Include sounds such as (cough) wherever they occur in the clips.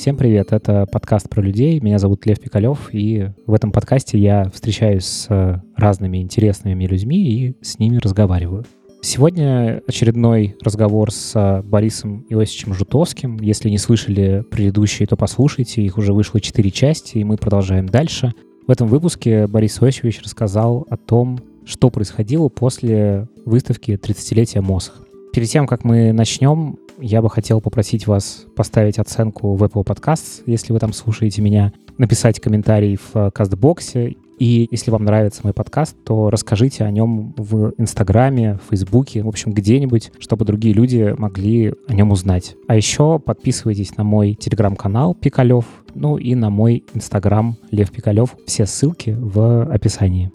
Всем привет, это подкаст про людей, меня зовут Лев Пикалев, и в этом подкасте я встречаюсь с разными интересными людьми и с ними разговариваю. Сегодня очередной разговор с Борисом Иосифовичем Жутовским. Если не слышали предыдущие, то послушайте, их уже вышло четыре части, и мы продолжаем дальше. В этом выпуске Борис Иосифович рассказал о том, что происходило после выставки 30-летия МОСХ. Перед тем, как мы начнем, я бы хотел попросить вас поставить оценку в Apple Podcasts, если вы там слушаете меня, написать комментарий в Кастбоксе, и если вам нравится мой подкаст, то расскажите о нем в Инстаграме, в Фейсбуке, в общем, где-нибудь, чтобы другие люди могли о нем узнать. А еще подписывайтесь на мой телеграм-канал Пикалев, ну и на мой Инстаграм Лев Пикалев. Все ссылки в описании.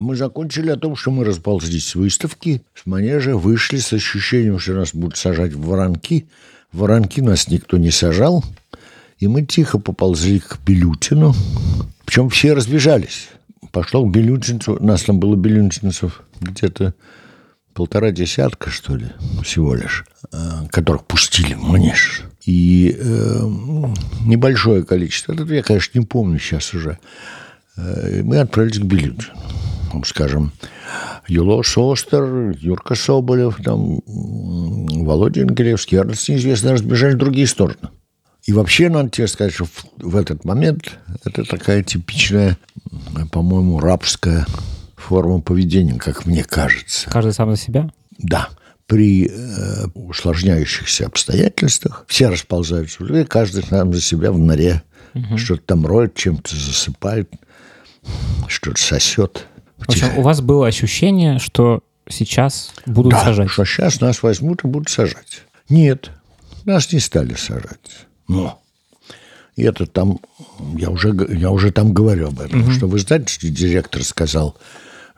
Мы закончили о том, что мы расползлись с выставки, с манежа, вышли с ощущением, что нас будут сажать в воронки. В воронки нас никто не сажал, и мы тихо поползли к Белютину. Причем все разбежались. Пошел к Белютинцу, нас там было Белютинцев где-то полтора десятка, что ли, всего лишь, э, которых пустили в манеж. И э, небольшое количество, это я, конечно, не помню сейчас уже, э, мы отправились к Белютину скажем, Юло Шостер, Юрка Соболев, там, Володя Ингелевский, Эрнст неизвестно, разбежали в другие стороны. И вообще, надо тебе сказать, что в, в этот момент это такая типичная, по-моему, рабская форма поведения, как мне кажется. Каждый сам за себя? Да. При э, усложняющихся обстоятельствах все расползаются, и каждый сам за себя в норе. Угу. Что-то там роет, чем-то засыпает, что-то сосет. В общем, у вас было ощущение, что сейчас будут да, сажать. что сейчас нас возьмут и будут сажать. Нет, нас не стали сажать. Но и это там, я уже, я уже там говорю об этом, угу. что вы знаете, директор сказал,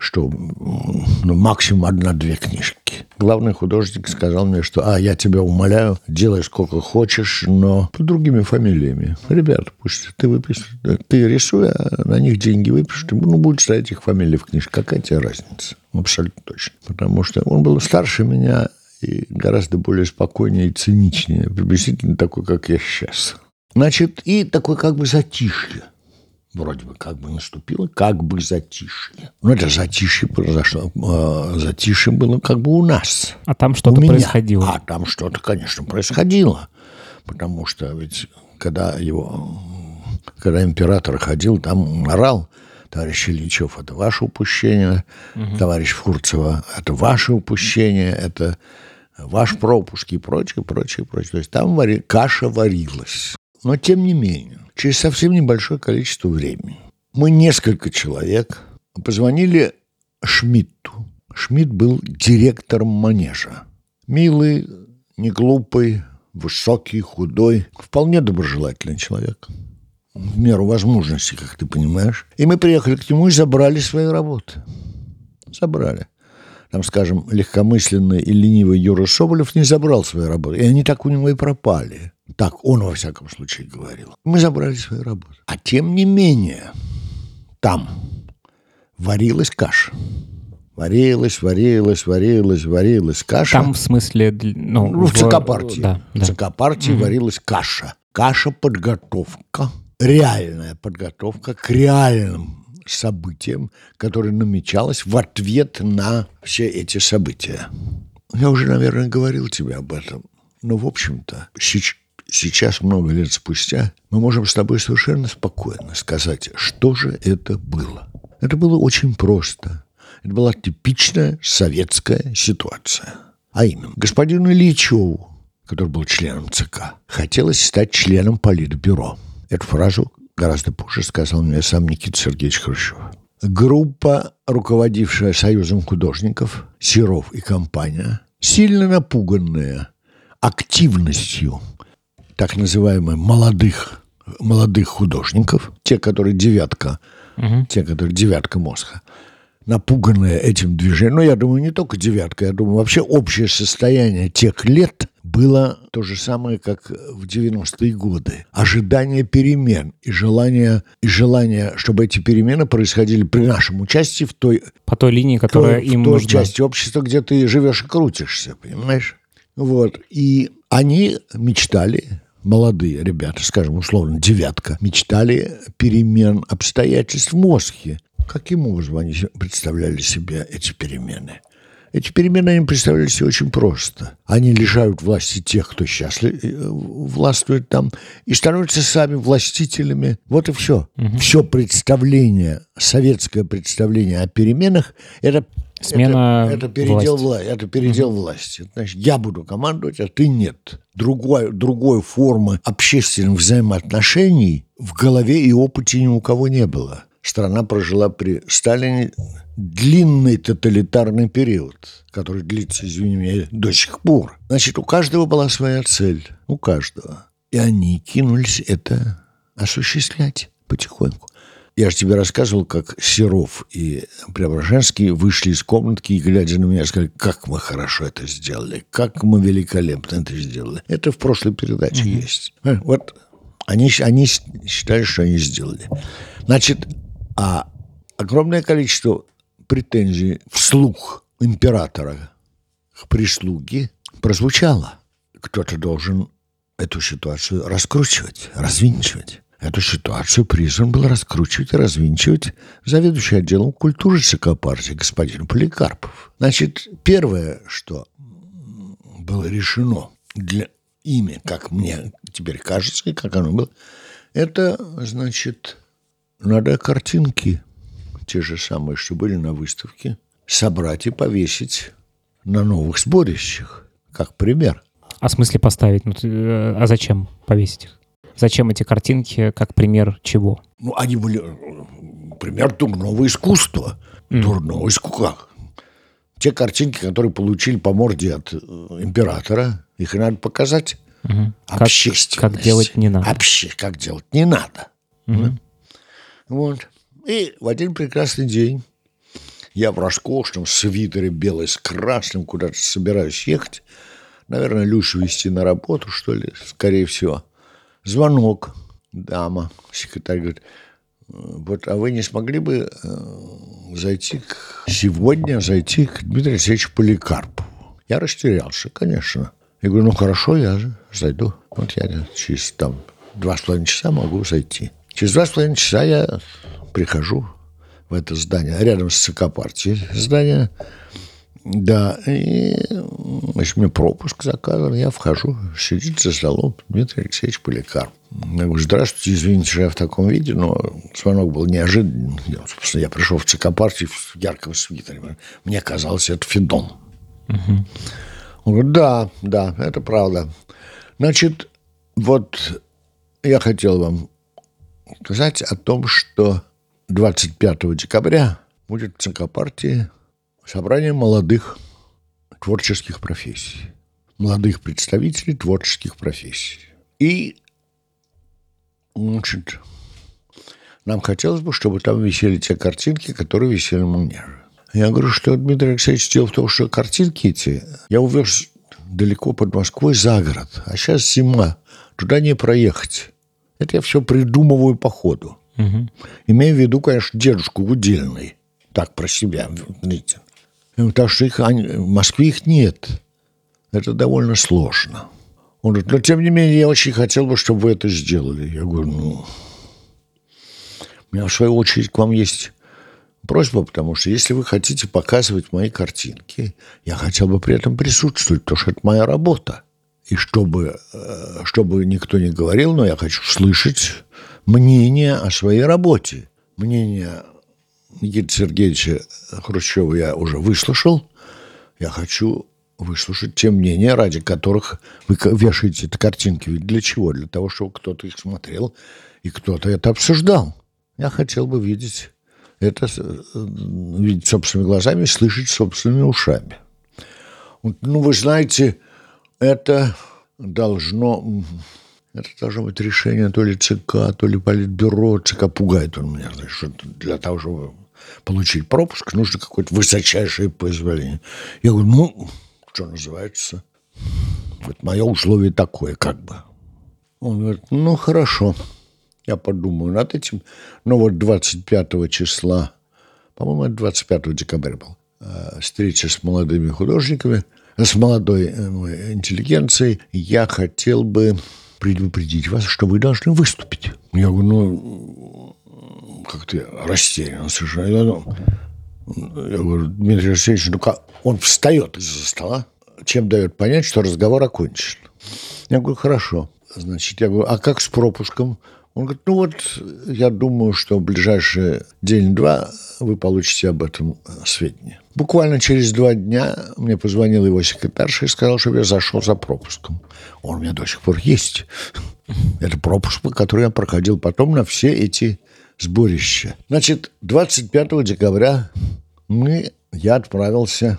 что ну, максимум одна-две книжки. Главный художник сказал мне, что, а, я тебя умоляю, делай сколько хочешь, но под другими фамилиями. Ребята, пусть ты выпишешь, ты рисуй, а на них деньги выпишешь, ну, будет стоять их фамилия в книжке. Какая тебе разница? Абсолютно точно. Потому что он был старше меня и гораздо более спокойнее и циничнее, приблизительно такой, как я сейчас. Значит, и такой как бы затишье вроде бы как бы наступило, как бы затишье. Но это затишье произошло, э, затишье было как бы у нас. А там что-то происходило. А там что-то, конечно, происходило. Потому что ведь когда его, когда император ходил, там орал, товарищ Ильичев, это ваше упущение, угу. товарищ Фурцева, это ваше упущение, это ваш пропуск и прочее, прочее, прочее. То есть там вари... каша варилась. Но тем не менее, через совсем небольшое количество времени мы несколько человек позвонили Шмидту. Шмидт был директором манежа. Милый, неглупый, высокий, худой, вполне доброжелательный человек. В меру возможностей, как ты понимаешь. И мы приехали к нему и забрали свои работы. Забрали. Там, скажем, легкомысленный и ленивый Юра Соболев не забрал свои работы. И они так у него и пропали. Так он, во всяком случае, говорил. Мы забрали свои работы. А тем не менее, там варилась каша. Варилась, варилась, варилась, варилась каша. Там в смысле... Ну, ну в, в ЦК-партии. Да, в ЦК-партии угу. варилась каша. Каша-подготовка. Реальная подготовка к реальным событиям, которые намечалось в ответ на все эти события. Я уже, наверное, говорил тебе об этом. Но, в общем-то, сейчас, много лет спустя, мы можем с тобой совершенно спокойно сказать, что же это было. Это было очень просто. Это была типичная советская ситуация. А именно, господину Ильичеву, который был членом ЦК, хотелось стать членом Политбюро. Эту фразу гораздо позже сказал мне сам Никита Сергеевич Хрущев. Группа, руководившая Союзом художников, Серов и компания, сильно напуганная активностью так называемых молодых, молодых художников, те, которые девятка, угу. те, которые девятка мозга, напуганные этим движением, но я думаю, не только девятка, я думаю, вообще общее состояние тех лет было то же самое, как в 90-е годы. Ожидание перемен и желание, и желание, чтобы эти перемены происходили при нашем участии в той... По той линии, которая той, им в той нужна. части общества, где ты живешь и крутишься, понимаешь? Вот. И они мечтали, молодые ребята, скажем, условно, девятка, мечтали перемен обстоятельств в мозге. Каким образом они представляли себе эти перемены? Эти перемены они представляли себе очень просто. Они лишают власти тех, кто счастлив, э, властвует там, и становятся сами властителями. Вот и все. Угу. Все представление, советское представление о переменах, это Смена это, это передел власти. Вла это передел угу. власти. Значит, я буду командовать, а ты нет. Другой, другой формы общественных взаимоотношений в голове и опыте ни у кого не было. Страна прожила при Сталине длинный тоталитарный период, который длится, извини меня, до сих пор. Значит, у каждого была своя цель. У каждого. И они кинулись это осуществлять потихоньку. Я же тебе рассказывал, как Серов и Преображенский вышли из комнатки и, глядя на меня, сказали, как мы хорошо это сделали, как мы великолепно это сделали. Это в прошлой передаче mm-hmm. есть. Э, вот они, они считали, что они сделали. Значит, а огромное количество претензий вслух императора к прислуге прозвучало. Кто-то должен эту ситуацию раскручивать, развинчивать. Эту ситуацию призван был раскручивать и развинчивать заведующий отделом культуры ЦК партии господин Поликарпов. Значит, первое, что было решено для ими, как мне теперь кажется, и как оно было, это, значит, надо картинки, те же самые, что были на выставке, собрать и повесить на новых сборищах, как пример. А в смысле поставить? Ну, э, а зачем повесить их? Зачем эти картинки, как пример чего? Ну, они были пример дурного искусства. Mm. Дурного искусства. Те картинки, которые получили по морде от э, императора, их надо показать. Угу. Общественность. Как, как делать не надо. Обще, как делать не надо. Угу. Вот. И в один прекрасный день я в роскошном свитере белый с красным куда-то собираюсь ехать. Наверное, Люшу вести на работу, что ли, скорее всего. Звонок. Дама, секретарь говорит, вот, а вы не смогли бы э, зайти к, сегодня зайти к Дмитрию Алексеевичу Поликарпову? Я растерялся, конечно. Я говорю, ну хорошо, я же зайду. Вот я через там два с половиной часа могу зайти. Через два с половиной часа я прихожу в это здание, рядом с ЦК партии здание, да, и значит, мне пропуск заказан, я вхожу, сидит за столом Дмитрий Алексеевич Поликарп. Я говорю, здравствуйте, извините, что я в таком виде, но звонок был неожиданный. Я, я пришел в ЦК партии в ярком свитере. Мне казалось, это Федон. Угу. Он говорит, да, да, это правда. Значит, вот я хотел вам сказать о том, что 25 декабря будет в ЦК партии собрание молодых творческих профессий, молодых представителей творческих профессий. И, значит, нам хотелось бы, чтобы там висели те картинки, которые висели у меня. Я говорю, что Дмитрий Алексеевич, дело в том, что картинки эти я увез далеко под Москвой за город, а сейчас зима, туда не проехать. Это я все придумываю по ходу. Угу. Имею в виду, конечно, дедушку Гудельный. Так, про себя, видите. Потому что их, они, в Москве их нет. Это довольно сложно. Он говорит, но тем не менее, я очень хотел бы, чтобы вы это сделали. Я говорю, ну, у меня в свою очередь к вам есть просьба, потому что если вы хотите показывать мои картинки, я хотел бы при этом присутствовать, потому что это моя работа. И чтобы, э, чтобы никто не говорил, но я хочу слышать мнение о своей работе. Мнение Никиты Сергеевича Хрущева я уже выслушал. Я хочу выслушать те мнения, ради которых вы вешаете эти картинки. Ведь для чего? Для того, чтобы кто-то их смотрел и кто-то это обсуждал. Я хотел бы видеть это, э, видеть собственными глазами, слышать собственными ушами. Ну, вы знаете, это должно это должно быть решение то ли ЦК, то ли политбюро. ЦК пугает он меня, значит, что для того, чтобы получить пропуск, нужно какое-то высочайшее позволение. Я говорю, ну, что называется, вот мое условие такое, как бы. Он говорит, ну, хорошо, я подумаю над этим. Но вот 25 числа, по-моему, это 25 декабря был, э, встреча с молодыми художниками. с молодой э, интеллигенцией, я хотел бы предупредить вас, что вы должны выступить. Я говорю, ну, как ты растерян совершенно. Я, говорю, Дмитрий Алексеевич, ну как? Он встает из-за стола, чем дает понять, что разговор окончен. Я говорю, хорошо. Значит, я говорю, а как с пропуском? Он говорит, ну вот, я думаю, что в ближайшие день-два вы получите об этом сведения. Буквально через два дня мне позвонил его секретарша и сказал, чтобы я зашел за пропуском. Он у меня до сих пор есть. (laughs) Это пропуск, который я проходил потом на все эти сборища. Значит, 25 декабря мы, я отправился,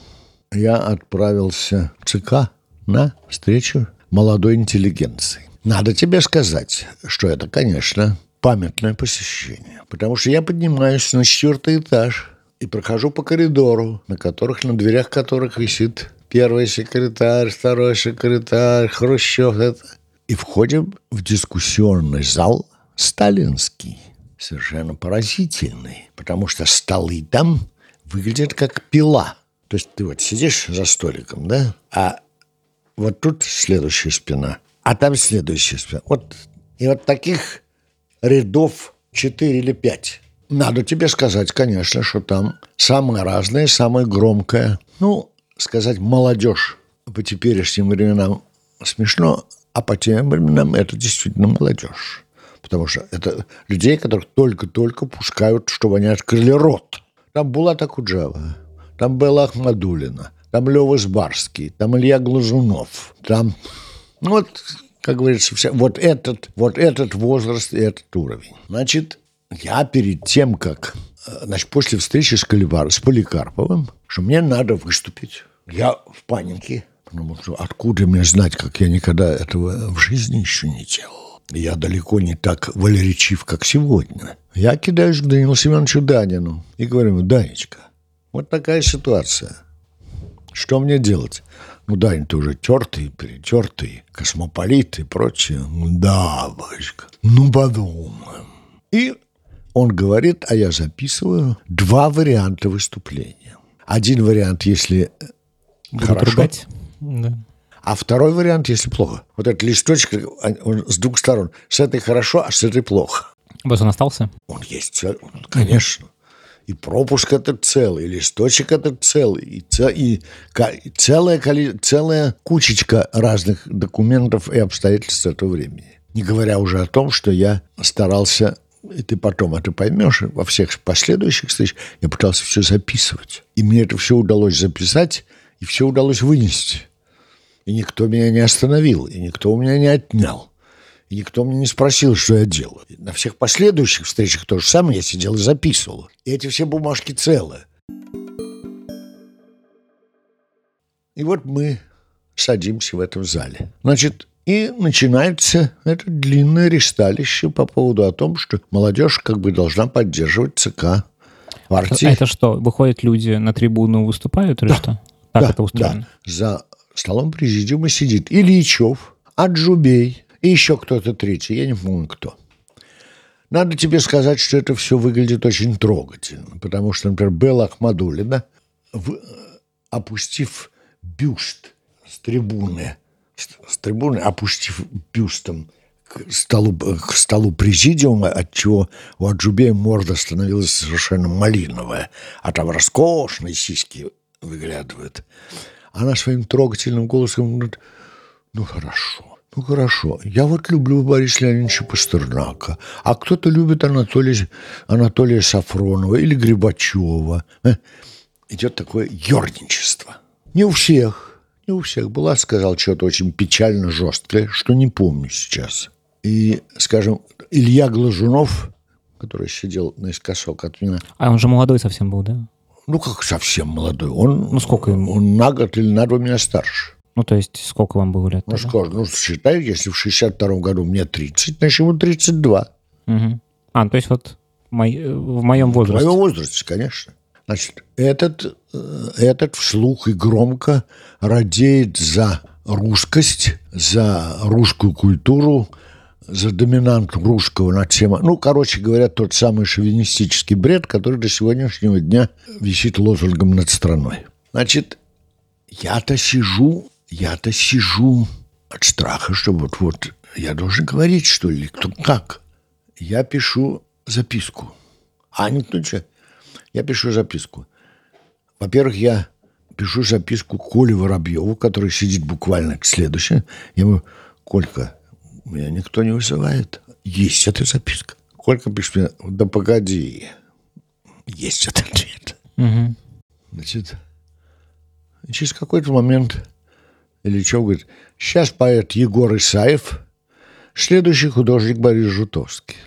я отправился в ЦК на встречу молодой интеллигенции. Надо тебе сказать, что это, конечно, памятное посещение. Потому что я поднимаюсь на четвертый этаж и прохожу по коридору, на которых, на дверях которых висит первый секретарь, второй секретарь, Хрущев. Это. И входим в дискуссионный зал сталинский, совершенно поразительный, потому что столы там выглядят как пила. То есть ты вот сидишь за столиком, да, а вот тут следующая спина – а там список. Вот, и вот таких рядов 4 или 5. Надо тебе сказать, конечно, что там самое разное, самое громкое. Ну, сказать молодежь по теперешним временам смешно, а по тем временам это действительно молодежь. Потому что это людей, которых только-только пускают, чтобы они открыли рот. Там Булата Куджава, там Белла Ахмадулина, там Лева Сбарский, там Илья Глазунов, там вот, как говорится, вся, вот, этот, вот этот возраст и этот уровень. Значит, я перед тем, как, э, значит, после встречи с, Калибар, с Поликарповым, что мне надо выступить, я в панике, потому что откуда мне знать, как я никогда этого в жизни еще не делал. Я далеко не так валеричив, как сегодня. Я кидаюсь к Данилу Семеновичу Данину и говорю ему, Данечка, вот такая ситуация. Что мне делать? Ну да, они тоже тертые, перетертые, космополит и прочее. Ну да, батюшка, ну подумаем. И он говорит, а я записываю, два варианта выступления. Один вариант, если Буду хорошо. Ругать. Да. А второй вариант, если плохо. Вот этот листочек, он с двух сторон. С этой хорошо, а с этой плохо. Вот он остался? Он есть, конечно и пропуск этот целый, и листочек этот целый, и, ц, и, и целая, целая кучечка разных документов и обстоятельств этого времени. Не говоря уже о том, что я старался, и ты потом это поймешь, во всех последующих встречах я пытался все записывать. И мне это все удалось записать, и все удалось вынести. И никто меня не остановил, и никто у меня не отнял. Никто мне не спросил, что я делаю. На всех последующих встречах то же самое я сидел и записывал. И эти все бумажки целые. И вот мы садимся в этом зале. Значит, и начинается это длинное ресталище по поводу о том, что молодежь как бы должна поддерживать ЦК партии. Это что, выходят люди на трибуну, выступают или да. что? Как да, это устроено? Да. За столом президиума сидит Ильичев, Аджубей, и еще кто-то третий, я не помню кто. Надо тебе сказать, что это все выглядит очень трогательно, потому что, например, Белла Ахмадулина, в, опустив бюст с трибуны, с, с трибуны, опустив бюстом к столу, к столу президиума, от чего у Аджубея морда становилась совершенно малиновая, а там роскошные сиськи выглядывают. Она своим трогательным голосом говорит, ну хорошо, ну хорошо, я вот люблю Бориса Леонидовича Пастернака, а кто-то любит Анатолия, Анатолия Сафронова или Грибачева. Э? Идет такое ерничество. Не у всех, не у всех. Была, сказал что-то очень печально жесткое, что не помню сейчас. И, скажем, Илья Глажунов, который сидел наискосок от меня. А он же молодой совсем был, да? Ну, как совсем молодой. Он, ну, сколько ему? Он на год или на два меня старше. Ну, то есть, сколько вам было лет? Ну, сколько? Ну, считай, если в 62-м году мне 30, значит, ему 32. Угу. А, то есть вот мой, в моем возрасте. В моем возрасте, конечно. Значит, этот, э, этот вслух и громко радеет за русскость, за русскую культуру, за доминант русского над всем. Ну, короче говоря, тот самый шовинистический бред, который до сегодняшнего дня висит лозунгом над страной. Значит, я-то сижу, я-то сижу от страха, что вот-вот я должен говорить, что ли, кто как. Я пишу записку. А, никто что? Я пишу записку. Во-первых, я пишу записку Коле Воробьеву, который сидит буквально к следующему. Я говорю, Колька, меня никто не вызывает. Есть эта записка. Колька пишет мне, да погоди, есть этот ответ. Угу. Значит, через какой-то момент Ильичев говорит, сейчас поэт Егор Исаев, следующий художник Борис Жутовский.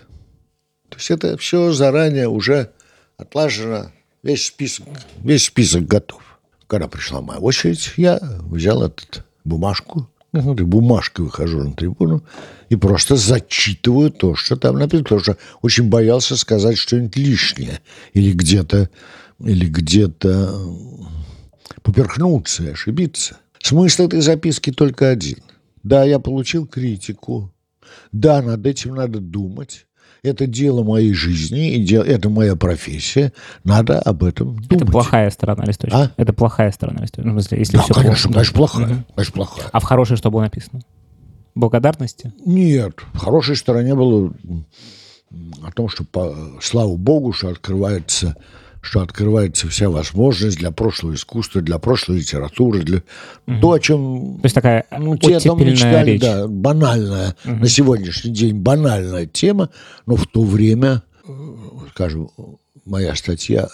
То есть это все заранее уже отлажено, весь список, весь список готов. Когда пришла моя очередь, я взял эту бумажку, бумажкой выхожу на трибуну и просто зачитываю то, что там написано, потому что очень боялся сказать что-нибудь лишнее или где-то или где-то поперхнуться ошибиться. Смысл этой записки только один. Да, я получил критику. Да, над этим надо думать. Это дело моей жизни, и дело, это моя профессия. Надо об этом думать. Это плохая сторона листочка. А? Это плохая сторона листочка. Ну, в смысле, если да, все конечно, плохо. конечно, плохая. Угу. Конечно, плохая. А в хорошей что было написано? Благодарности? Нет. В хорошей стороне было о том, что, по, слава богу, что открывается что открывается вся возможность для прошлого искусства, для прошлой литературы, для угу. то, о чем... То есть такая ну, те там мечтали, речь. да, банальная, угу. на сегодняшний день банальная тема, но в то время, скажем, моя статья,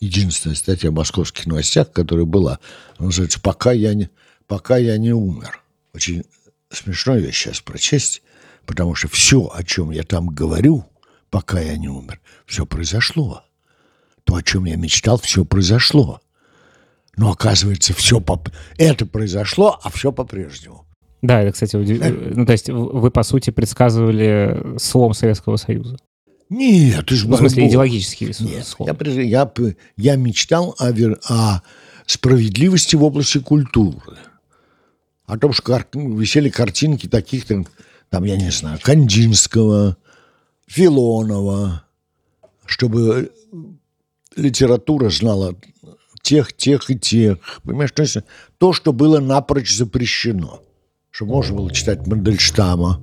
единственная статья в московских новостях, которая была, называется «Пока я не, пока я не умер». Очень смешно ее сейчас прочесть, потому что все, о чем я там говорю, пока я не умер, все произошло то, о чем я мечтал, все произошло. Но оказывается, все по... это произошло, а все по-прежнему. Да, это, кстати, удив... ну, то есть вы, по сути, предсказывали слом Советского Союза. Нет, ты же... Ну, в смысле, идеологический Нет, я, я, я мечтал о, о справедливости в области культуры. О том, что кар... висели картинки таких, там, там, я не знаю, Кандинского, Филонова, чтобы литература знала тех, тех и тех. Понимаешь, то есть то, что было напрочь запрещено. Что можно было читать Мандельштама.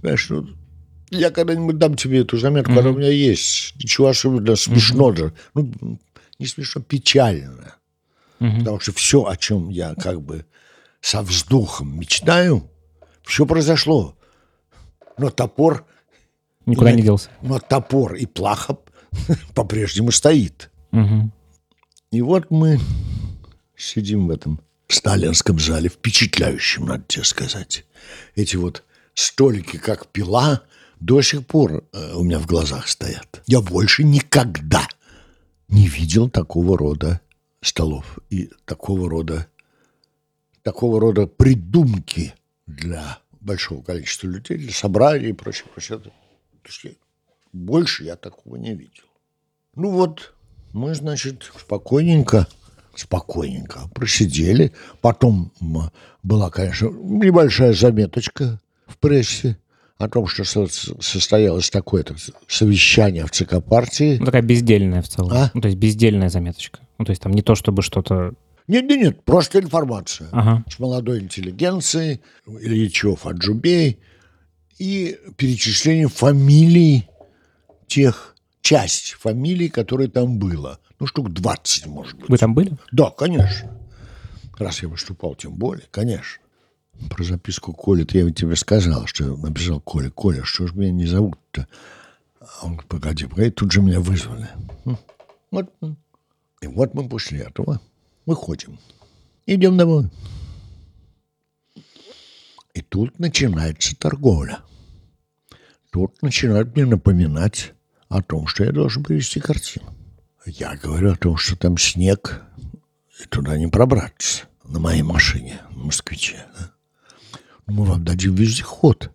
Понимаешь, ну, я когда-нибудь дам тебе эту заметку, mm-hmm. она у меня есть. Ничего особенного, смешно mm-hmm. же. Ну, не смешно, печально. Mm-hmm. Потому что все, о чем я как бы со вздохом мечтаю, все произошло. Но топор... Никуда и, не делся. Но топор и плаха (laughs) по-прежнему стоит. Угу. И вот мы сидим в этом сталинском зале, впечатляющем, надо тебе сказать. Эти вот столики, как пила, до сих пор э, у меня в глазах стоят. Я больше никогда не видел такого рода столов и такого рода такого рода придумки для большого количества людей, для собраний и прочее, прочее. Больше я такого не видел. Ну вот, мы, значит, спокойненько, спокойненько просидели. Потом была, конечно, небольшая заметочка в прессе о том, что состоялось такое-то совещание в ЦК партии. Ну, такая бездельная в целом. А? Ну, то есть бездельная заметочка. Ну, то есть там не то, чтобы что-то... Нет, нет, нет, просто информация. Ага. С молодой интеллигенцией, Ильичев, Аджубей, и перечисление фамилий тех, часть фамилий, которые там было. Ну, штук 20, может быть. Вы там были? Да, конечно. Раз я выступал, тем более, конечно. Про записку Коли, я ведь тебе сказал, что написал Коля. Коля, что ж меня не зовут-то? А он, погоди, погоди, тут же меня вызвали. Вот. И вот мы после этого выходим. Идем домой. И тут начинается торговля. Тут начинают мне напоминать о том, что я должен привести картину. Я говорю о том, что там снег, и туда не пробраться на моей машине, на москвиче. Да? Мы вам дадим вездеход.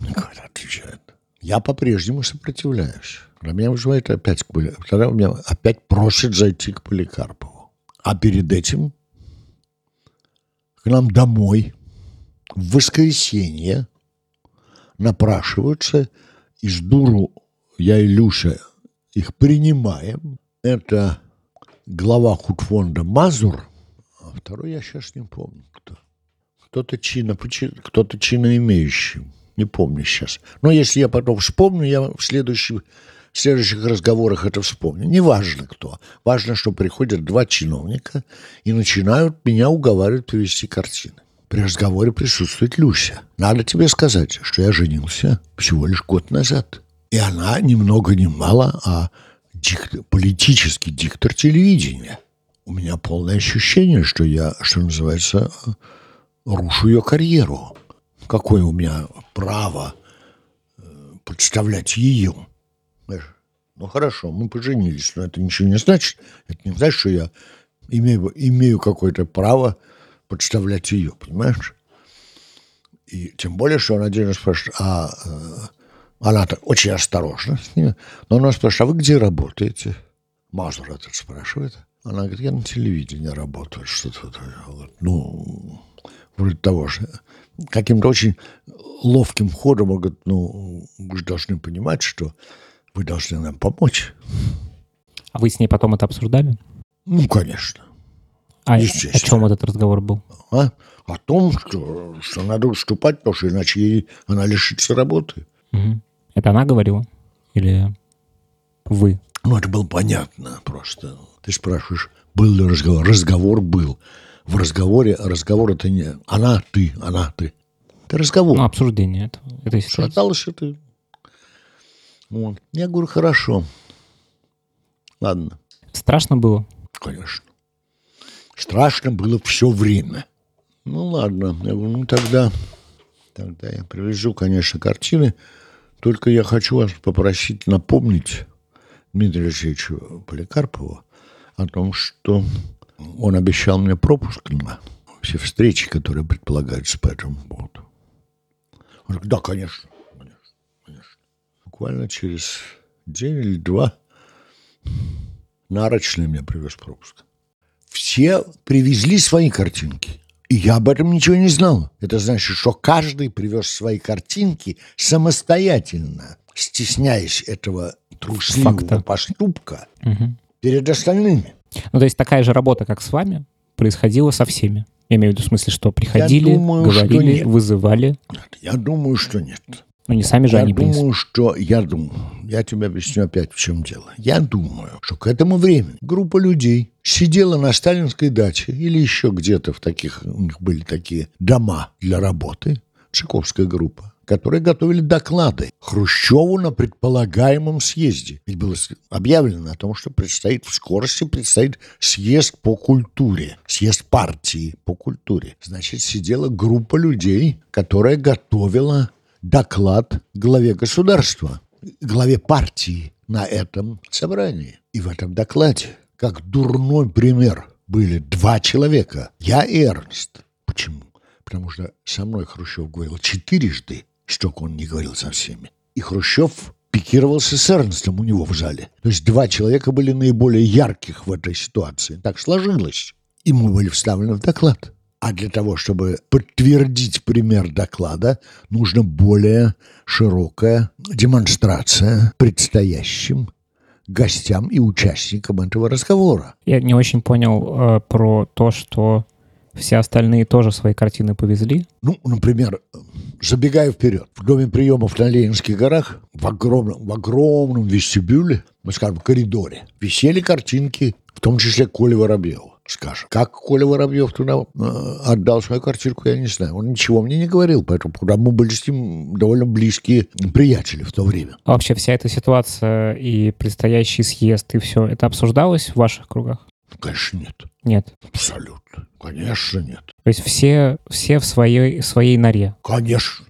Говорят, отвечает. Я по-прежнему сопротивляюсь. Тогда меня вызывает опять к Тогда меня опять просит зайти к Поликарпову. А перед этим к нам домой в воскресенье напрашиваются из дуру я и Люша их принимаем. Это глава худфонда Мазур, А второй я сейчас не помню, кто. Кто-то чино, кто-то чиноимеющий. Не помню сейчас. Но если я потом вспомню, я в следующих, в следующих разговорах это вспомню. Неважно кто. Важно, что приходят два чиновника и начинают меня уговаривать привести картины. При разговоре присутствует Люся. Надо тебе сказать, что я женился всего лишь год назад. И она ни много ни мало, а диктор, политический диктор телевидения. У меня полное ощущение, что я, что называется, рушу ее карьеру. Какое у меня право э, подставлять ее? Ну хорошо, мы поженились, но это ничего не значит. Это не значит, что я имею, имею какое-то право подставлять ее, понимаешь? И тем более, что она один спрашивает, а э, она так очень осторожна с ними, но она спрашивает, а вы где работаете? Мазур этот спрашивает. Она говорит, я на телевидении работаю, что-то. Ну, вроде того же. Каким-то очень ловким ходом он говорит, ну, вы же должны понимать, что вы должны нам помочь. А вы с ней потом это обсуждали? Ну, конечно. А о чем этот разговор был? А? О том, что, что надо уступать, потому что иначе ей, она лишится работы. Угу. Это она говорила? Или вы? Ну, это было понятно просто. Ты спрашиваешь, был ли разговор? Разговор был. В разговоре, разговор это не она, ты, она, ты. Это разговор. Ну, обсуждение это, этой ситуации. Шаталось это. Вот. Я говорю, хорошо. Ладно. Страшно было? Конечно. Страшно было все время. Ну, ладно. Я говорю, ну, тогда, тогда я привезу, конечно, картины. Только я хочу вас попросить напомнить Дмитрию Алексеевичу Поликарпову о том, что он обещал мне пропуск на все встречи, которые предполагаются по этому поводу. Он говорит, да, конечно, конечно, конечно. Буквально через день или два нарочный мне привез пропуск. Все привезли свои картинки. И я об этом ничего не знал. Это значит, что каждый привез свои картинки самостоятельно, стесняясь этого трусливого Факта. поступка угу. перед остальными. Ну, то есть такая же работа, как с вами, происходила со всеми. Я имею в виду в смысле, что приходили, думаю, говорили, что вызывали. Я думаю, что нет. Ну, не сами же я они думаю, принесли. что я думаю, я тебе объясню опять, в чем дело. Я думаю, что к этому времени группа людей сидела на сталинской даче или еще где-то в таких, у них были такие дома для работы, Чайковская группа, которые готовили доклады Хрущеву на предполагаемом съезде. Ведь было объявлено о том, что предстоит в скорости предстоит съезд по культуре, съезд партии по культуре. Значит, сидела группа людей, которая готовила доклад главе государства, главе партии на этом собрании. И в этом докладе, как дурной пример, были два человека. Я и Эрнст. Почему? Потому что со мной Хрущев говорил четырежды, столько он не говорил со всеми. И Хрущев пикировался с Эрнстом у него в зале. То есть два человека были наиболее ярких в этой ситуации. Так сложилось. И мы были вставлены в доклад. А для того, чтобы подтвердить пример доклада, нужно более широкая демонстрация предстоящим гостям и участникам этого разговора. Я не очень понял э, про то, что все остальные тоже свои картины повезли. Ну, например, забегая вперед, в доме приемов на Ленинских горах в огромном, в огромном вестибюле, мы скажем, коридоре, висели картинки, в том числе Коли Воробьева скажем. Как Коля Воробьев туда э, отдал свою квартирку, я не знаю. Он ничего мне не говорил, поэтому мы были с ним довольно близкие приятели в то время. А вообще вся эта ситуация и предстоящий съезд, и все, это обсуждалось в ваших кругах? Конечно, нет. Нет. Абсолютно. Конечно, нет. То есть все, все в своей, своей норе? Конечно.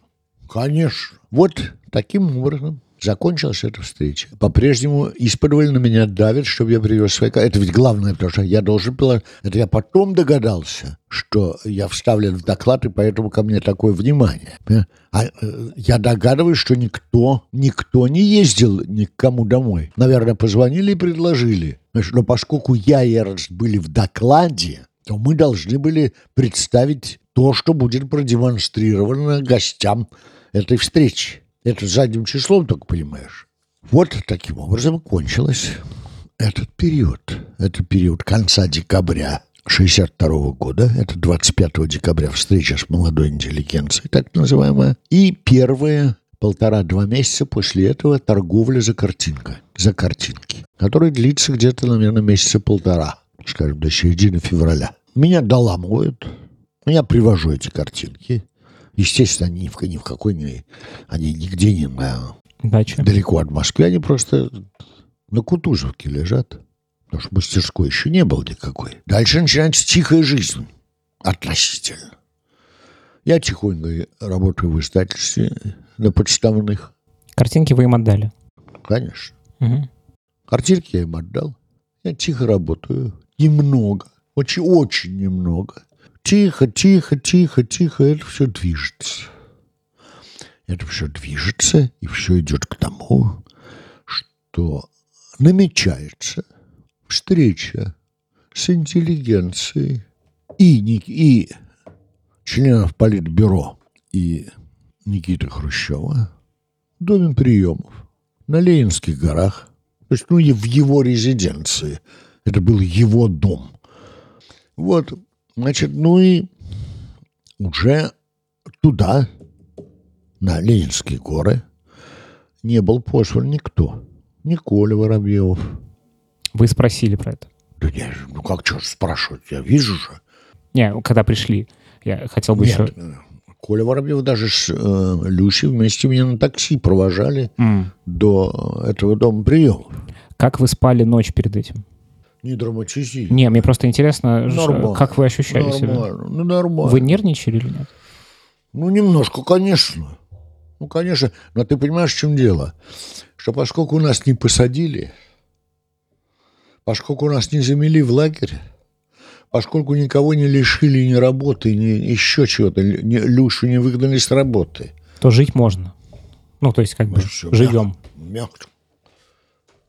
Конечно. Вот таким образом Закончилась эта встреча. По-прежнему исподволь на меня давит, чтобы я привез свои... Это ведь главное, потому что я должен был... Это я потом догадался, что я вставлен в доклад, и поэтому ко мне такое внимание. А э, я догадываюсь, что никто, никто не ездил ни к кому домой. Наверное, позвонили и предложили. Но поскольку я и Эрнст были в докладе, то мы должны были представить то, что будет продемонстрировано гостям этой встречи. Это задним числом только понимаешь. Вот таким образом кончилось этот период. Это период конца декабря 62 года, это 25 декабря встреча с молодой интеллигенцией, так называемая, и первые полтора-два месяца после этого торговля за картинкой, за картинки, которая длится где-то, наверное, месяца полтора, скажем, до середины февраля. Меня доламывают, я привожу эти картинки. Естественно, они ни в, ни в какой не... Они нигде не на... Дача. Далеко от Москвы. Они просто на Кутузовке лежат. Потому что мастерской еще не было никакой. Дальше начинается тихая жизнь. Относительно. Я тихонько работаю в издательстве на подставных. Картинки вы им отдали? Конечно. Угу. Картинки я им отдал. Я тихо работаю. Немного. Очень-очень немного. Тихо, тихо, тихо, тихо. Это все движется. Это все движется, и все идет к тому, что намечается встреча с интеллигенцией и, и членов Политбюро и Никиты Хрущева в доме приемов на Ленинских горах. То есть, ну, в его резиденции. Это был его дом. Вот, значит, ну и уже туда, на Ленинские горы, не был послан никто. Ни Коля Воробьев. Вы спросили про это? Да нет, ну как что спрашивать? Я вижу же. Не, когда пришли. Я хотел бы Нет, еще... э, Коля Воробьев даже с э, Люсей вместе меня на такси провожали М. до этого дома приемов. Как вы спали ночь перед этим? Не драматизируй. Не, мне просто интересно, Нормально. как вы ощущали себя? Нормально. Ну, нормально. Вы нервничали или нет? Ну, немножко, конечно. Ну, конечно. Но ты понимаешь, в чем дело? Что поскольку нас не посадили, поскольку нас не замели в лагерь, поскольку никого не лишили ни работы, ни еще чего-то, ни, Люшу не выгнали с работы. То жить можно. Ну, то есть как бы Ну, живем. Мягко. мягко.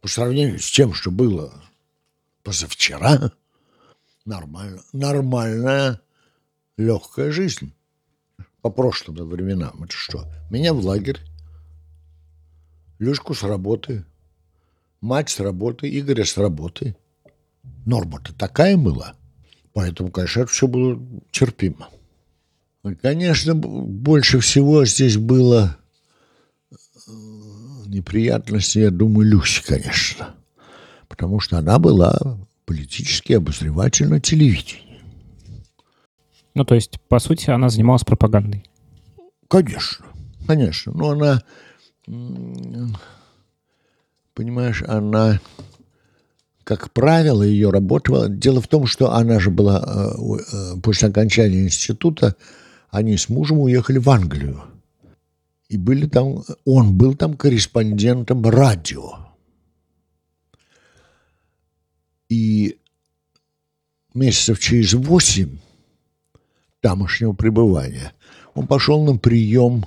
По сравнению с тем, что было позавчера, нормально, нормальная легкая жизнь. По прошлым временам. Это что? Меня в лагерь, Люшку с работы, мать с работы, Игоря с работы. Норма-то такая была. Поэтому, конечно, это все было терпимо. Конечно, больше всего здесь было э, неприятности, я думаю, Люси, конечно. Потому что она была политический обозреватель на телевидении. Ну, то есть, по сути, она занималась пропагандой. Конечно, конечно. Но она, понимаешь, она, как правило, ее работа... была- Дело в том, что она же была э, э, после окончания института, они с мужем уехали в Англию. И были там, он был там корреспондентом радио. И месяцев через восемь тамошнего пребывания он пошел на прием,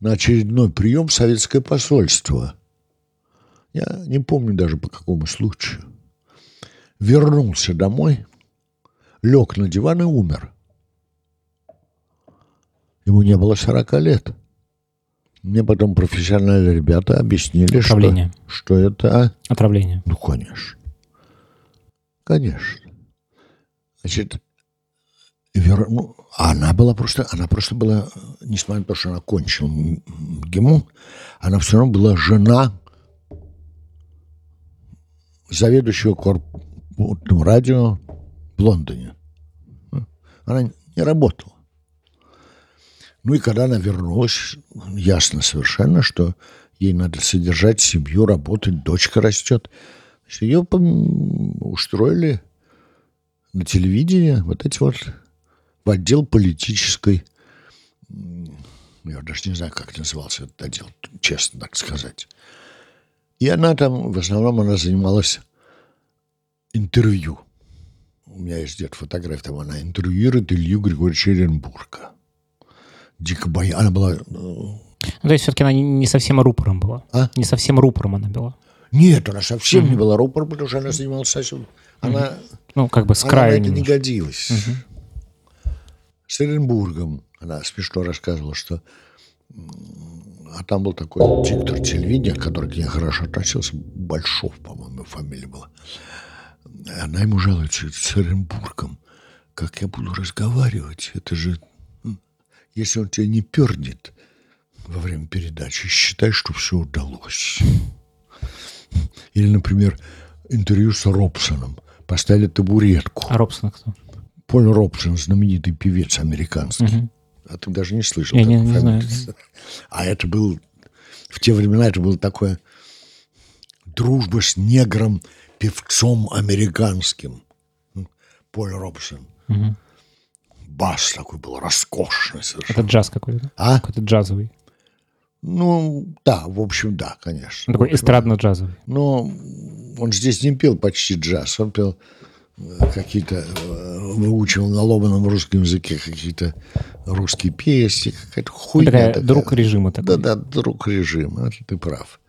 на очередной прием в советское посольство. Я не помню даже по какому случаю. Вернулся домой, лег на диван и умер. Ему не было 40 лет. Мне потом профессиональные ребята объяснили, что, Отравление. что это... а, Отравление. ну, конечно. Конечно. Значит, вер- ну, она была просто, она просто была, несмотря на то, что она кончила МГИМО, она все равно была жена заведующего корпусным радио в Лондоне. Она не работала. Ну и когда она вернулась, ясно совершенно, что ей надо содержать семью, работать, дочка растет. Ее устроили на телевидении, вот эти вот, в отдел политической, я даже не знаю, как назывался этот отдел, честно так сказать. И она там, в основном, она занималась интервью. У меня есть где-то фотография, там она интервьюирует Илью Григорьевича Оренбурга. Дико боя. Она была... э, Ну, то есть, все-таки она не совсем рупором была. А? Не совсем рупором она была. Нет, она совсем не была рупор, потому что она занималась совсем... Она, Ну, как бы с она краю на это не годилась. С Оренбургом она смешно рассказывала, что... А там был такой диктор телевидения, который к ней хорошо относился. Большов, по-моему, фамилия была. Она ему жалуется с Оренбургом. Как я буду разговаривать? Это же... Если он тебя не пернет во время передачи, считай, что все удалось. Или, например, интервью с Робсоном. Поставили табуретку. А Робсон кто? Поль Робсон, знаменитый певец американский. Угу. А ты даже не слышал. Я не, не знаю. А это был... В те времена это было такое... Дружба с негром, певцом американским. Поль Робсон. Угу. Бас такой был роскошный совершенно. Это джаз какой-то? А? Какой-то джазовый. Ну, да, в общем, да, конечно. Такой эстрадно-джазовый. Но он здесь не пел почти джаз, он пел э, какие-то, э, выучивал на ломаном русском языке какие-то русские песни, какая-то хуйня. Такая, такая. Друг режима такой. Да-да, друг режима, это ты прав.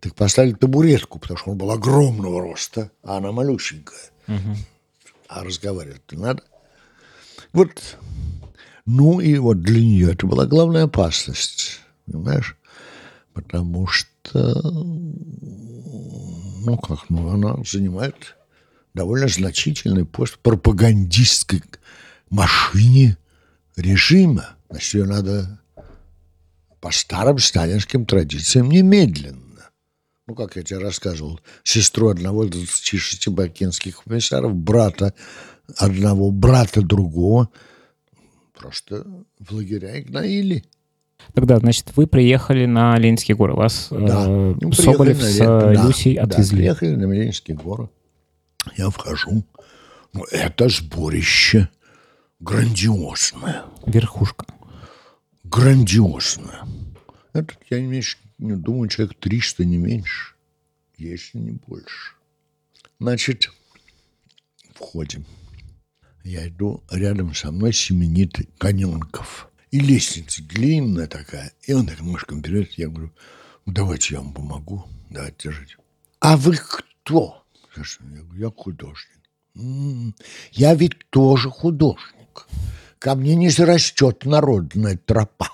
Так поставили табуретку, потому что он был огромного роста, а она малюсенькая. Угу. А разговаривать-то надо. Вот. Ну и вот для нее это была главная опасность Понимаешь? Потому что, ну как, ну она занимает довольно значительный пост в пропагандистской машине режима. Значит, ее надо по старым сталинским традициям немедленно. Ну, как я тебе рассказывал, сестру одного из 26 бакинских комиссаров, брата одного, брата другого, просто в лагеря их. Тогда, значит, вы приехали на Ленинские горы. Вас да. э, ну, Соболев с да, Люсей отвезли. Да, приехали на Ленинские горы. Я вхожу. Ну, это сборище грандиозное. Верхушка. Грандиозное. Это, я не, меньше, не думаю, человек 300, не меньше. Если не больше. Значит, входим. Я иду, рядом со мной семенит Коненков – и лестница длинная такая. И он так ножком берет. Я говорю, ну, давайте я вам помогу. Давайте, держите. А вы кто? Я говорю, я художник. М-м-м. Я ведь тоже художник. Ко мне не зарастет народная тропа.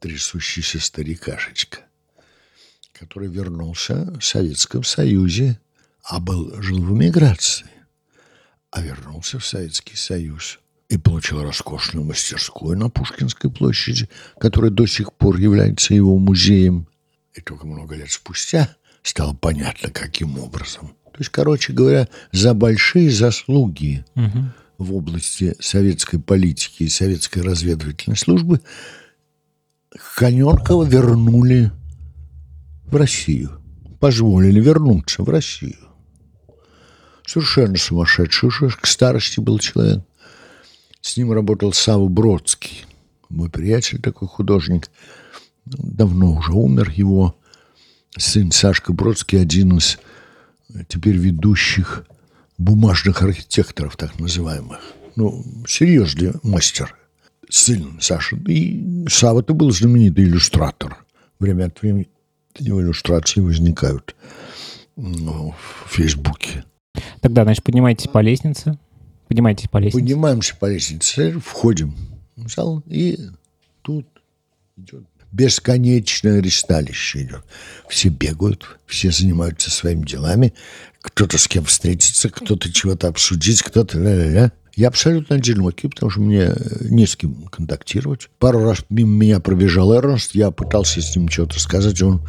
Трясущийся старикашечка, который вернулся в Советском Союзе, а был, жил в эмиграции, а вернулся в Советский Союз и получил роскошную мастерскую на Пушкинской площади, которая до сих пор является его музеем. И только много лет спустя стало понятно, каким образом. То есть, короче говоря, за большие заслуги угу. в области советской политики и советской разведывательной службы Коненкова вернули в Россию. Позволили вернуться в Россию. Совершенно сумасшедший уже к старости был человек. С ним работал Савва Бродский, мой приятель такой художник. Давно уже умер его сын Сашка Бродский, один из теперь ведущих бумажных архитекторов, так называемых. Ну, серьезный мастер, сын Саши. И Сава-то был знаменитый иллюстратор. Время от времени его иллюстрации возникают ну, в Фейсбуке. Тогда, значит, поднимайтесь по лестнице, Поднимаетесь по лестнице? Поднимаемся по лестнице, входим в зал, и тут идет бесконечное ресталище идет. Все бегают, все занимаются своими делами. Кто-то с кем встретиться, кто-то чего-то обсудить, кто-то ля-ля-ля. Я абсолютно одинокий, потому что мне не с кем контактировать. Пару раз мимо меня пробежал Эрнст, я пытался с ним что-то сказать, он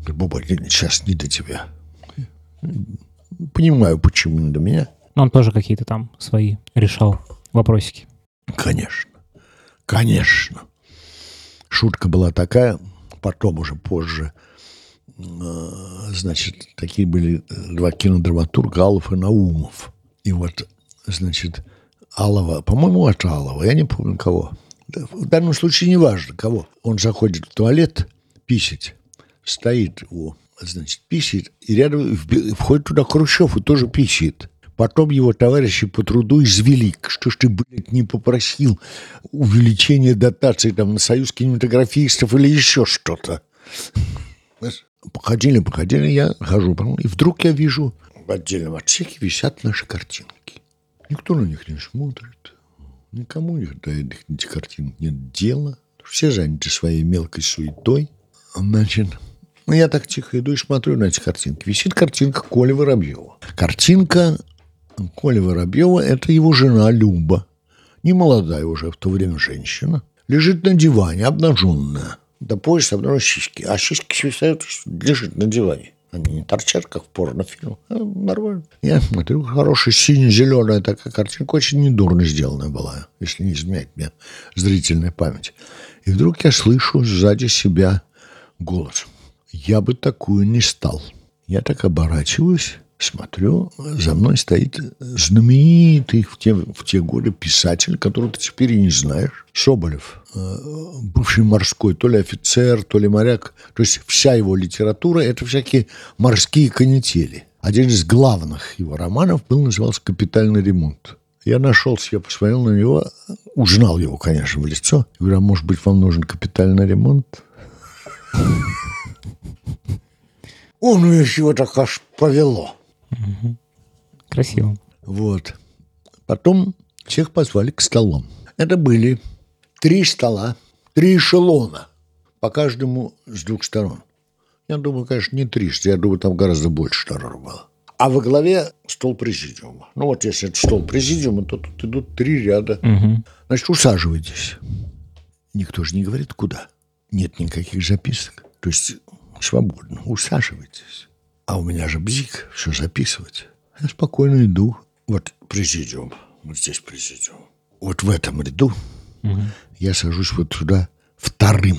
говорит, Боба, сейчас не до тебя. Понимаю, почему не до меня. Но он тоже какие-то там свои решал вопросики. Конечно. Конечно. Шутка была такая, потом уже позже, э, значит, такие были два кинодраматурга, Алов и Наумов. И вот, значит, Алова, по-моему, это Алова, я не помню кого. В данном случае не важно, кого. Он заходит в туалет писать, стоит у, значит, писает, и рядом входит туда Хрущев и тоже писает. Потом его товарищи по труду извели. Что ж ты, блядь, не попросил увеличения дотаций там, на союз кинематографистов или еще что-то? Походили, походили, я хожу, и вдруг я вижу, в отдельном отсеке висят наши картинки. Никто на них не смотрит. Никому до этих картинок нет дела. Все заняты своей мелкой суетой. Значит, Ну, я так тихо иду и смотрю на эти картинки. Висит картинка Коли Воробьева. Картинка Коли Воробьева – это его жена Люба. Не молодая уже в то время женщина. Лежит на диване, обнаженная. До пояса обнажены щечки. А щечки свисают, лежит на диване. Они не торчат, как в порнофильмах. А, нормально. Я смотрю, хорошая сине-зеленая такая картинка, очень недурно сделанная была, если не изменять мне зрительная память. И вдруг я слышу сзади себя голос. Я бы такую не стал. Я так оборачиваюсь, смотрю, за мной стоит знаменитый в те, в те годы писатель, которого ты теперь и не знаешь, Соболев, э, бывший морской, то ли офицер, то ли моряк. То есть вся его литература – это всякие морские канители. Один из главных его романов был назывался «Капитальный ремонт». Я нашелся, я посмотрел на него, узнал его, конечно, в лицо. Говорю, а может быть, вам нужен капитальный ремонт? Он его так аж повело. Красиво. Вот. Потом всех позвали к столам. Это были три стола, три эшелона, по каждому с двух сторон. Я думаю, конечно, не три, я думаю, там гораздо больше народу было. А во главе стол президиума. Ну вот если это стол президиума, то тут идут три ряда. Угу. Значит, усаживайтесь. Никто же не говорит, куда. Нет никаких записок. То есть свободно. Усаживайтесь. А у меня же бзик, все записывать. Я спокойно иду. Вот президиум. Вот здесь президиум. Вот в этом ряду угу. я сажусь вот туда вторым.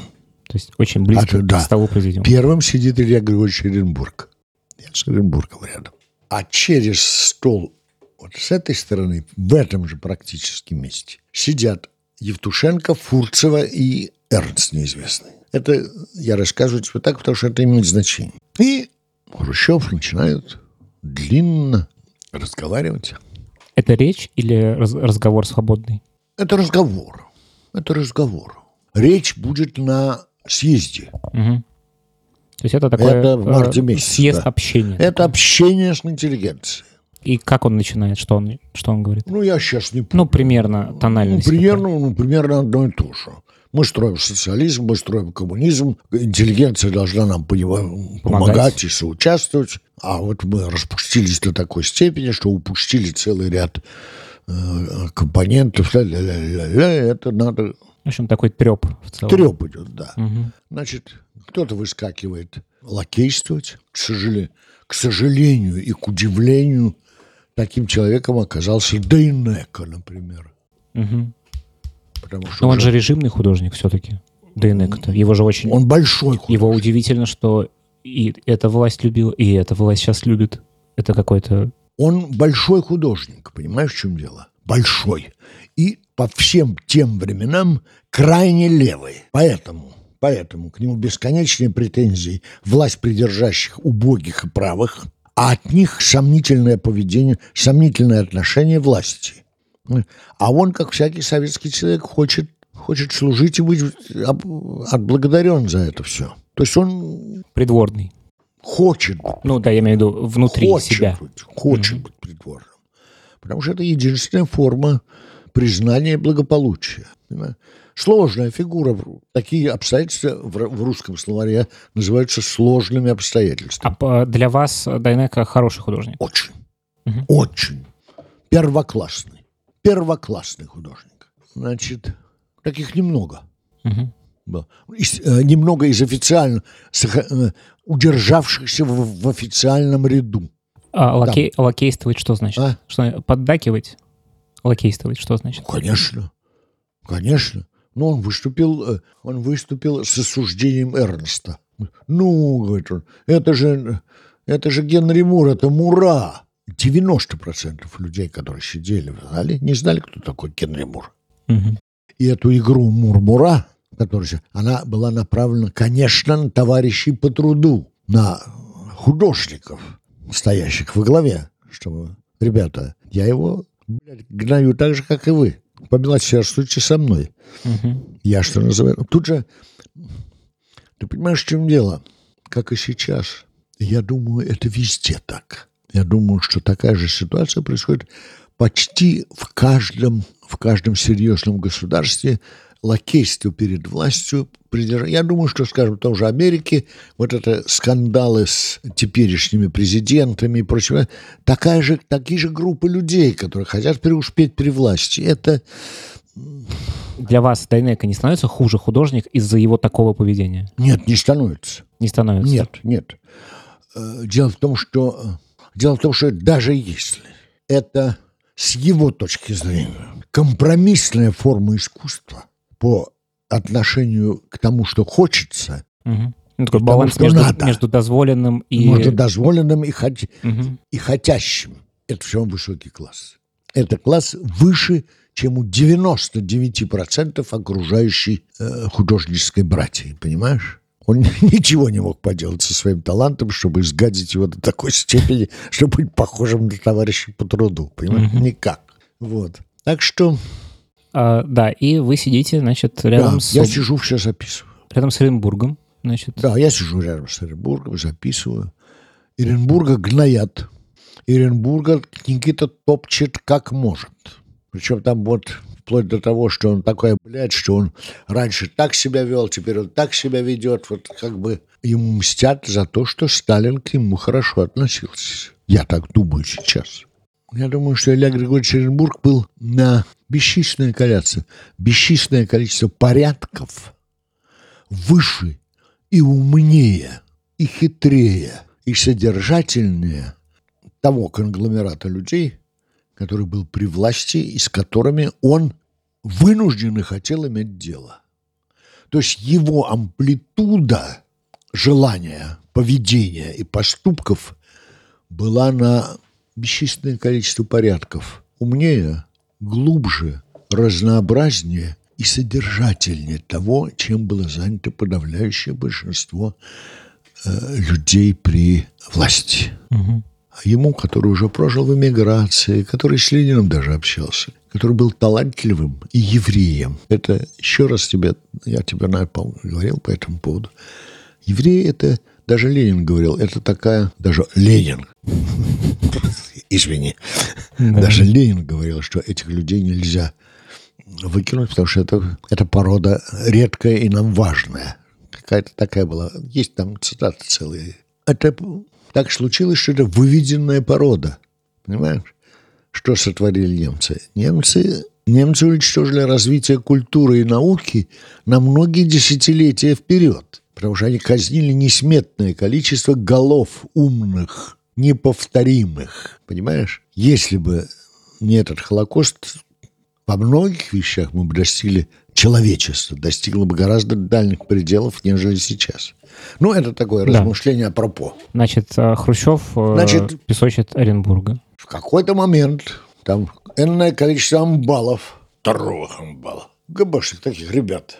То есть очень близко а, да. к столу президиума. Первым сидит Илья Григорьевич Оренбург. Я с Оренбургом рядом. А через стол вот с этой стороны, в этом же практически месте, сидят Евтушенко, Фурцева и Эрнст неизвестный. Это я рассказываю тебе так, потому что это имеет значение. И Хрущев начинает длинно разговаривать. Это речь или раз разговор свободный? Это разговор. Это разговор. Речь будет на съезде. Угу. То есть это такое это в марте э, съезд да. общения. Это такое. общение с интеллигенцией. И как он начинает? Что он, что он говорит? Ну, я сейчас не помню. Ну, примерно тональность. Ну, примерно, ну, примерно одно и то же. Мы строим социализм, мы строим коммунизм, интеллигенция должна нам помогать, помогать и соучаствовать. А вот мы распустились до такой степени, что упустили целый ряд э, компонентов. Ля -ля -ля -ля, это надо... В общем, такой треп в целом. Треп идет, да. Угу. Значит, кто-то выскакивает лакействовать. К сожалению, к сожалению и к удивлению, таким человеком оказался Дейнека, например. Угу. Потому что Но он же режимный художник все-таки. Дейнек-то. Его же очень... Он большой художник. Его удивительно, что и эта власть любила, и эта власть сейчас любит. Это какой-то... Он большой художник, понимаешь, в чем дело? Большой. И по всем тем временам крайне левый. Поэтому Поэтому к нему бесконечные претензии власть придержащих убогих и правых, а от них сомнительное поведение, сомнительное отношение власти. А он, как всякий советский человек, хочет, хочет служить и быть отблагодарен за это все. То есть он... Придворный. Хочет. Ну да, я имею в виду внутри хочет себя. Быть, хочет mm-hmm. быть придворным. Потому что это единственная форма признания благополучия. Сложная фигура. Такие обстоятельства в, в русском словаре называются сложными обстоятельствами. А для вас Дайнека хороший художник? Очень. Угу. Очень. Первоклассный. Первоклассный художник. Значит, таких немного. Угу. Из, э, немного из официально э, удержавшихся в, в официальном ряду. А лакей, лакействовать что значит? А? Что, поддакивать? Лакействовать что значит? Ну, конечно. Конечно. Но он выступил, э, он выступил с осуждением Эрнста. Ну, говорит он, это же, это же Генри Мур, это Мура. 90% людей, которые сидели в зале, не знали, кто такой Генри Мур. Угу. И эту игру Мур-Мура, которая, она была направлена, конечно, на товарищей по труду, на художников, стоящих во главе, чтобы, ребята, я его блядь, гнаю так же, как и вы помилосердствуйте со мной. Угу. Я что называю. Тут же, ты понимаешь, в чем дело? Как и сейчас. Я думаю, это везде так. Я думаю, что такая же ситуация происходит почти в каждом, в каждом серьезном государстве. Лакейство перед властью. Я думаю, что, скажем, в том же Америке вот это скандалы с теперешними президентами и прочее, такая же, такие же группы людей, которые хотят преуспеть при власти. Это для вас Дайнека не становится хуже художник из-за его такого поведения? Нет, не становится. Не становится? Нет, нет. Э, дело в том, что дело в том, что даже если это с его точки зрения компромиссная форма искусства по отношению к тому, что хочется, угу. Ну, такой баланс тому, между, надо. между дозволенным и... Между дозволенным и, хот... угу. и хотящим. Это все высокий класс. Это класс выше чем у 99% окружающей э, художнической братьи, понимаешь? Он (laughs) ничего не мог поделать со своим талантом, чтобы изгадить его до такой степени, (laughs) чтобы быть похожим на товарища по труду, понимаешь? Mm-hmm. Никак. Вот. Так что... А, да, и вы сидите, значит, рядом да, с... я сижу, все записываю. Рядом с Оренбургом, значит. Да, я сижу рядом с Оренбургом, записываю. Оренбурга гноят. Оренбурга Никита топчет как может. Причем там вот вплоть до того, что он такой, блядь, что он раньше так себя вел, теперь он так себя ведет. Вот как бы ему мстят за то, что Сталин к нему хорошо относился. Я так думаю сейчас. Я думаю, что Илья Григорьевич Оренбург был на бесчисленное количество, бесчисленное количество порядков выше и умнее, и хитрее, и содержательнее того конгломерата людей, который был при власти и с которыми он вынужден и хотел иметь дело. То есть его амплитуда желания, поведения и поступков была на бесчисленное количество порядков. Умнее, глубже, разнообразнее и содержательнее того, чем было занято подавляющее большинство э, людей при власти. Угу ему, который уже прожил в эмиграции, который с Лениным даже общался, который был талантливым и евреем. Это еще раз тебе, я тебе, наверное, говорил по этому поводу. Евреи – это, даже Ленин говорил, это такая, даже Ленин, (laughs) извини, даже Ленин говорил, что этих людей нельзя выкинуть, потому что это, это порода редкая и нам важная. Какая-то такая была. Есть там цитаты целые. Это так случилось, что это выведенная порода. Понимаешь? Что сотворили немцы? Немцы, немцы уничтожили развитие культуры и науки на многие десятилетия вперед. Потому что они казнили несметное количество голов умных, неповторимых. Понимаешь? Если бы не этот Холокост, во многих вещах мы бы достигли человечество достигло бы гораздо дальних пределов, нежели сейчас. Ну, это такое да. размышление пропо. Значит, э, Хрущев э, Значит, песочит Оренбурга. В какой-то момент там энное количество амбалов, здоровых амбалов, ГБшных таких ребят,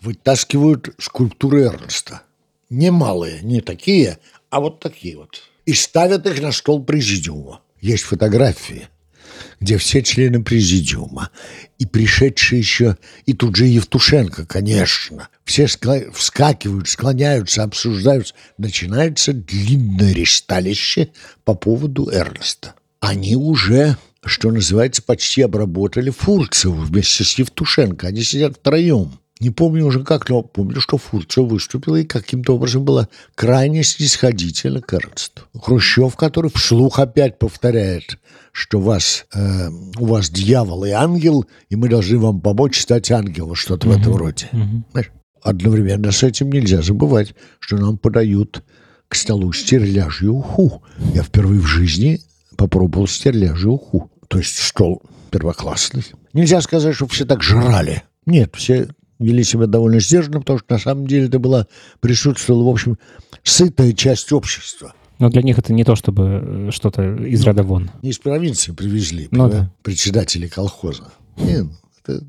вытаскивают скульптуры Эрнста. Немалые, не такие, а вот такие вот. И ставят их на стол президиума. Есть фотографии – где все члены президиума, и пришедшие еще, и тут же Евтушенко, конечно. Все вскакивают, склоняются, обсуждают. Начинается длинное ресталище по поводу Эрнеста. Они уже что называется, почти обработали Фурцеву вместе с Евтушенко. Они сидят втроем. Не помню уже как, но помню, что Фурцева выступила и каким-то образом была крайне снисходительна к Эрнсту. Хрущев, который вслух опять повторяет, что вас, э, у вас дьявол и ангел, и мы должны вам помочь стать ангелом, что-то mm-hmm. в этом роде. Mm-hmm. Одновременно с этим нельзя забывать, что нам подают к столу стерляжью уху. Я впервые в жизни попробовал стерляжью уху. То есть стол первоклассный. Нельзя сказать, что все так жрали. Нет, все вели себя довольно сдержанно, потому что на самом деле это была, присутствовала, в общем, сытая часть общества. Но для них это не то, чтобы э, что-то из ряда вон. Не из провинции привезли ну, да. председатели колхоза. Нет, это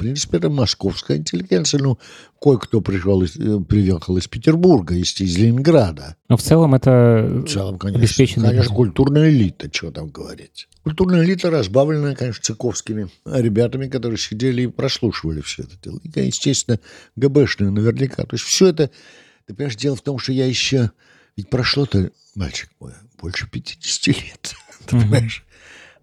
принципе, это московская интеллигенция. Ну, кое-кто пришел, из, э, приехал из Петербурга, из, из Ленинграда. Но в целом это в целом, конечно, конечно, культурная элита, что там говорить. Культурная элита разбавленная, конечно, цыковскими ребятами, которые сидели и прослушивали все это дело. И, естественно, ГБшные наверняка. То есть все это... Ты понимаешь, дело в том, что я еще... Ведь прошло-то, мальчик мой, больше 50 лет. (laughs) Ты понимаешь?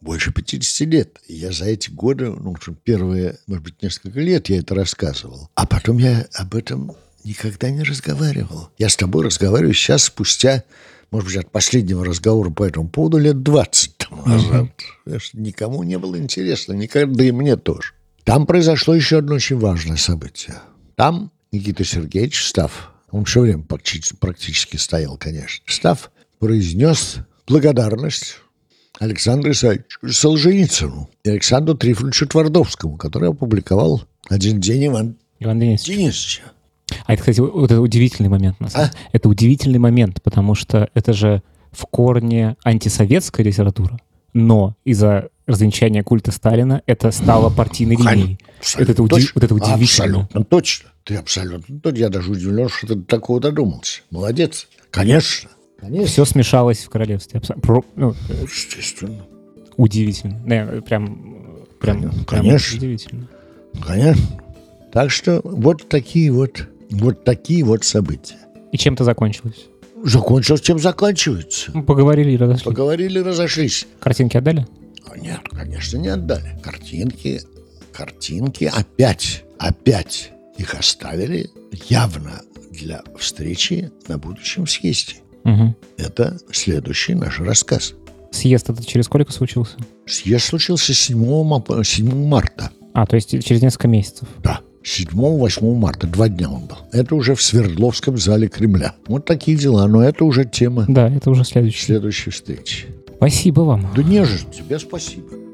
Больше 50 лет. И я за эти годы, ну, первые, может быть, несколько лет я это рассказывал. А потом я об этом никогда не разговаривал. Я с тобой разговариваю сейчас спустя, может быть, от последнего разговора по этому поводу лет 20 тому назад. Mm-hmm. Никому не было интересно, никогда, да и мне тоже. Там произошло еще одно очень важное событие. Там Никита Сергеевич, став, он все время практически, практически стоял, конечно, став, произнес благодарность Александру Исаевичу Солженицыну и Александру Трифоновичу Твардовскому, который опубликовал «Один день Иван, Иван Денисович. Денисовича». А это, кстати, вот это удивительный момент. На самом. А? Это удивительный момент, потому что это же в корне антисоветская литература, но из-за развенчания культа Сталина это стало партийной линией. Абсолютно это, точно. вот это удивительно. Абсолютно точно. Ты абсолютно точно. Я даже удивлен, что ты до такого додумался. Молодец. Конечно. Конечно. Все смешалось в королевстве. Про, ну, Естественно. Удивительно. Да, прям, прям, Конечно. Прям удивительно. Конечно. Так что вот такие вот, вот такие вот события. И чем-то закончилось? Закончилось, чем заканчивается. Ну, поговорили и разошлись. Поговорили и разошлись. Картинки отдали? Нет, конечно, не отдали. Картинки, картинки опять, опять их оставили явно для встречи на будущем съезде. Угу. Это следующий наш рассказ. Съезд это через сколько случился? Съезд случился 7, 7 марта. А, то есть через несколько месяцев? Да. 7-8 марта, два дня он был. Это уже в Свердловском зале Кремля. Вот такие дела, но это уже тема. Да, это уже следующая. Следующей встречи. Спасибо вам. Да не же, тебе спасибо.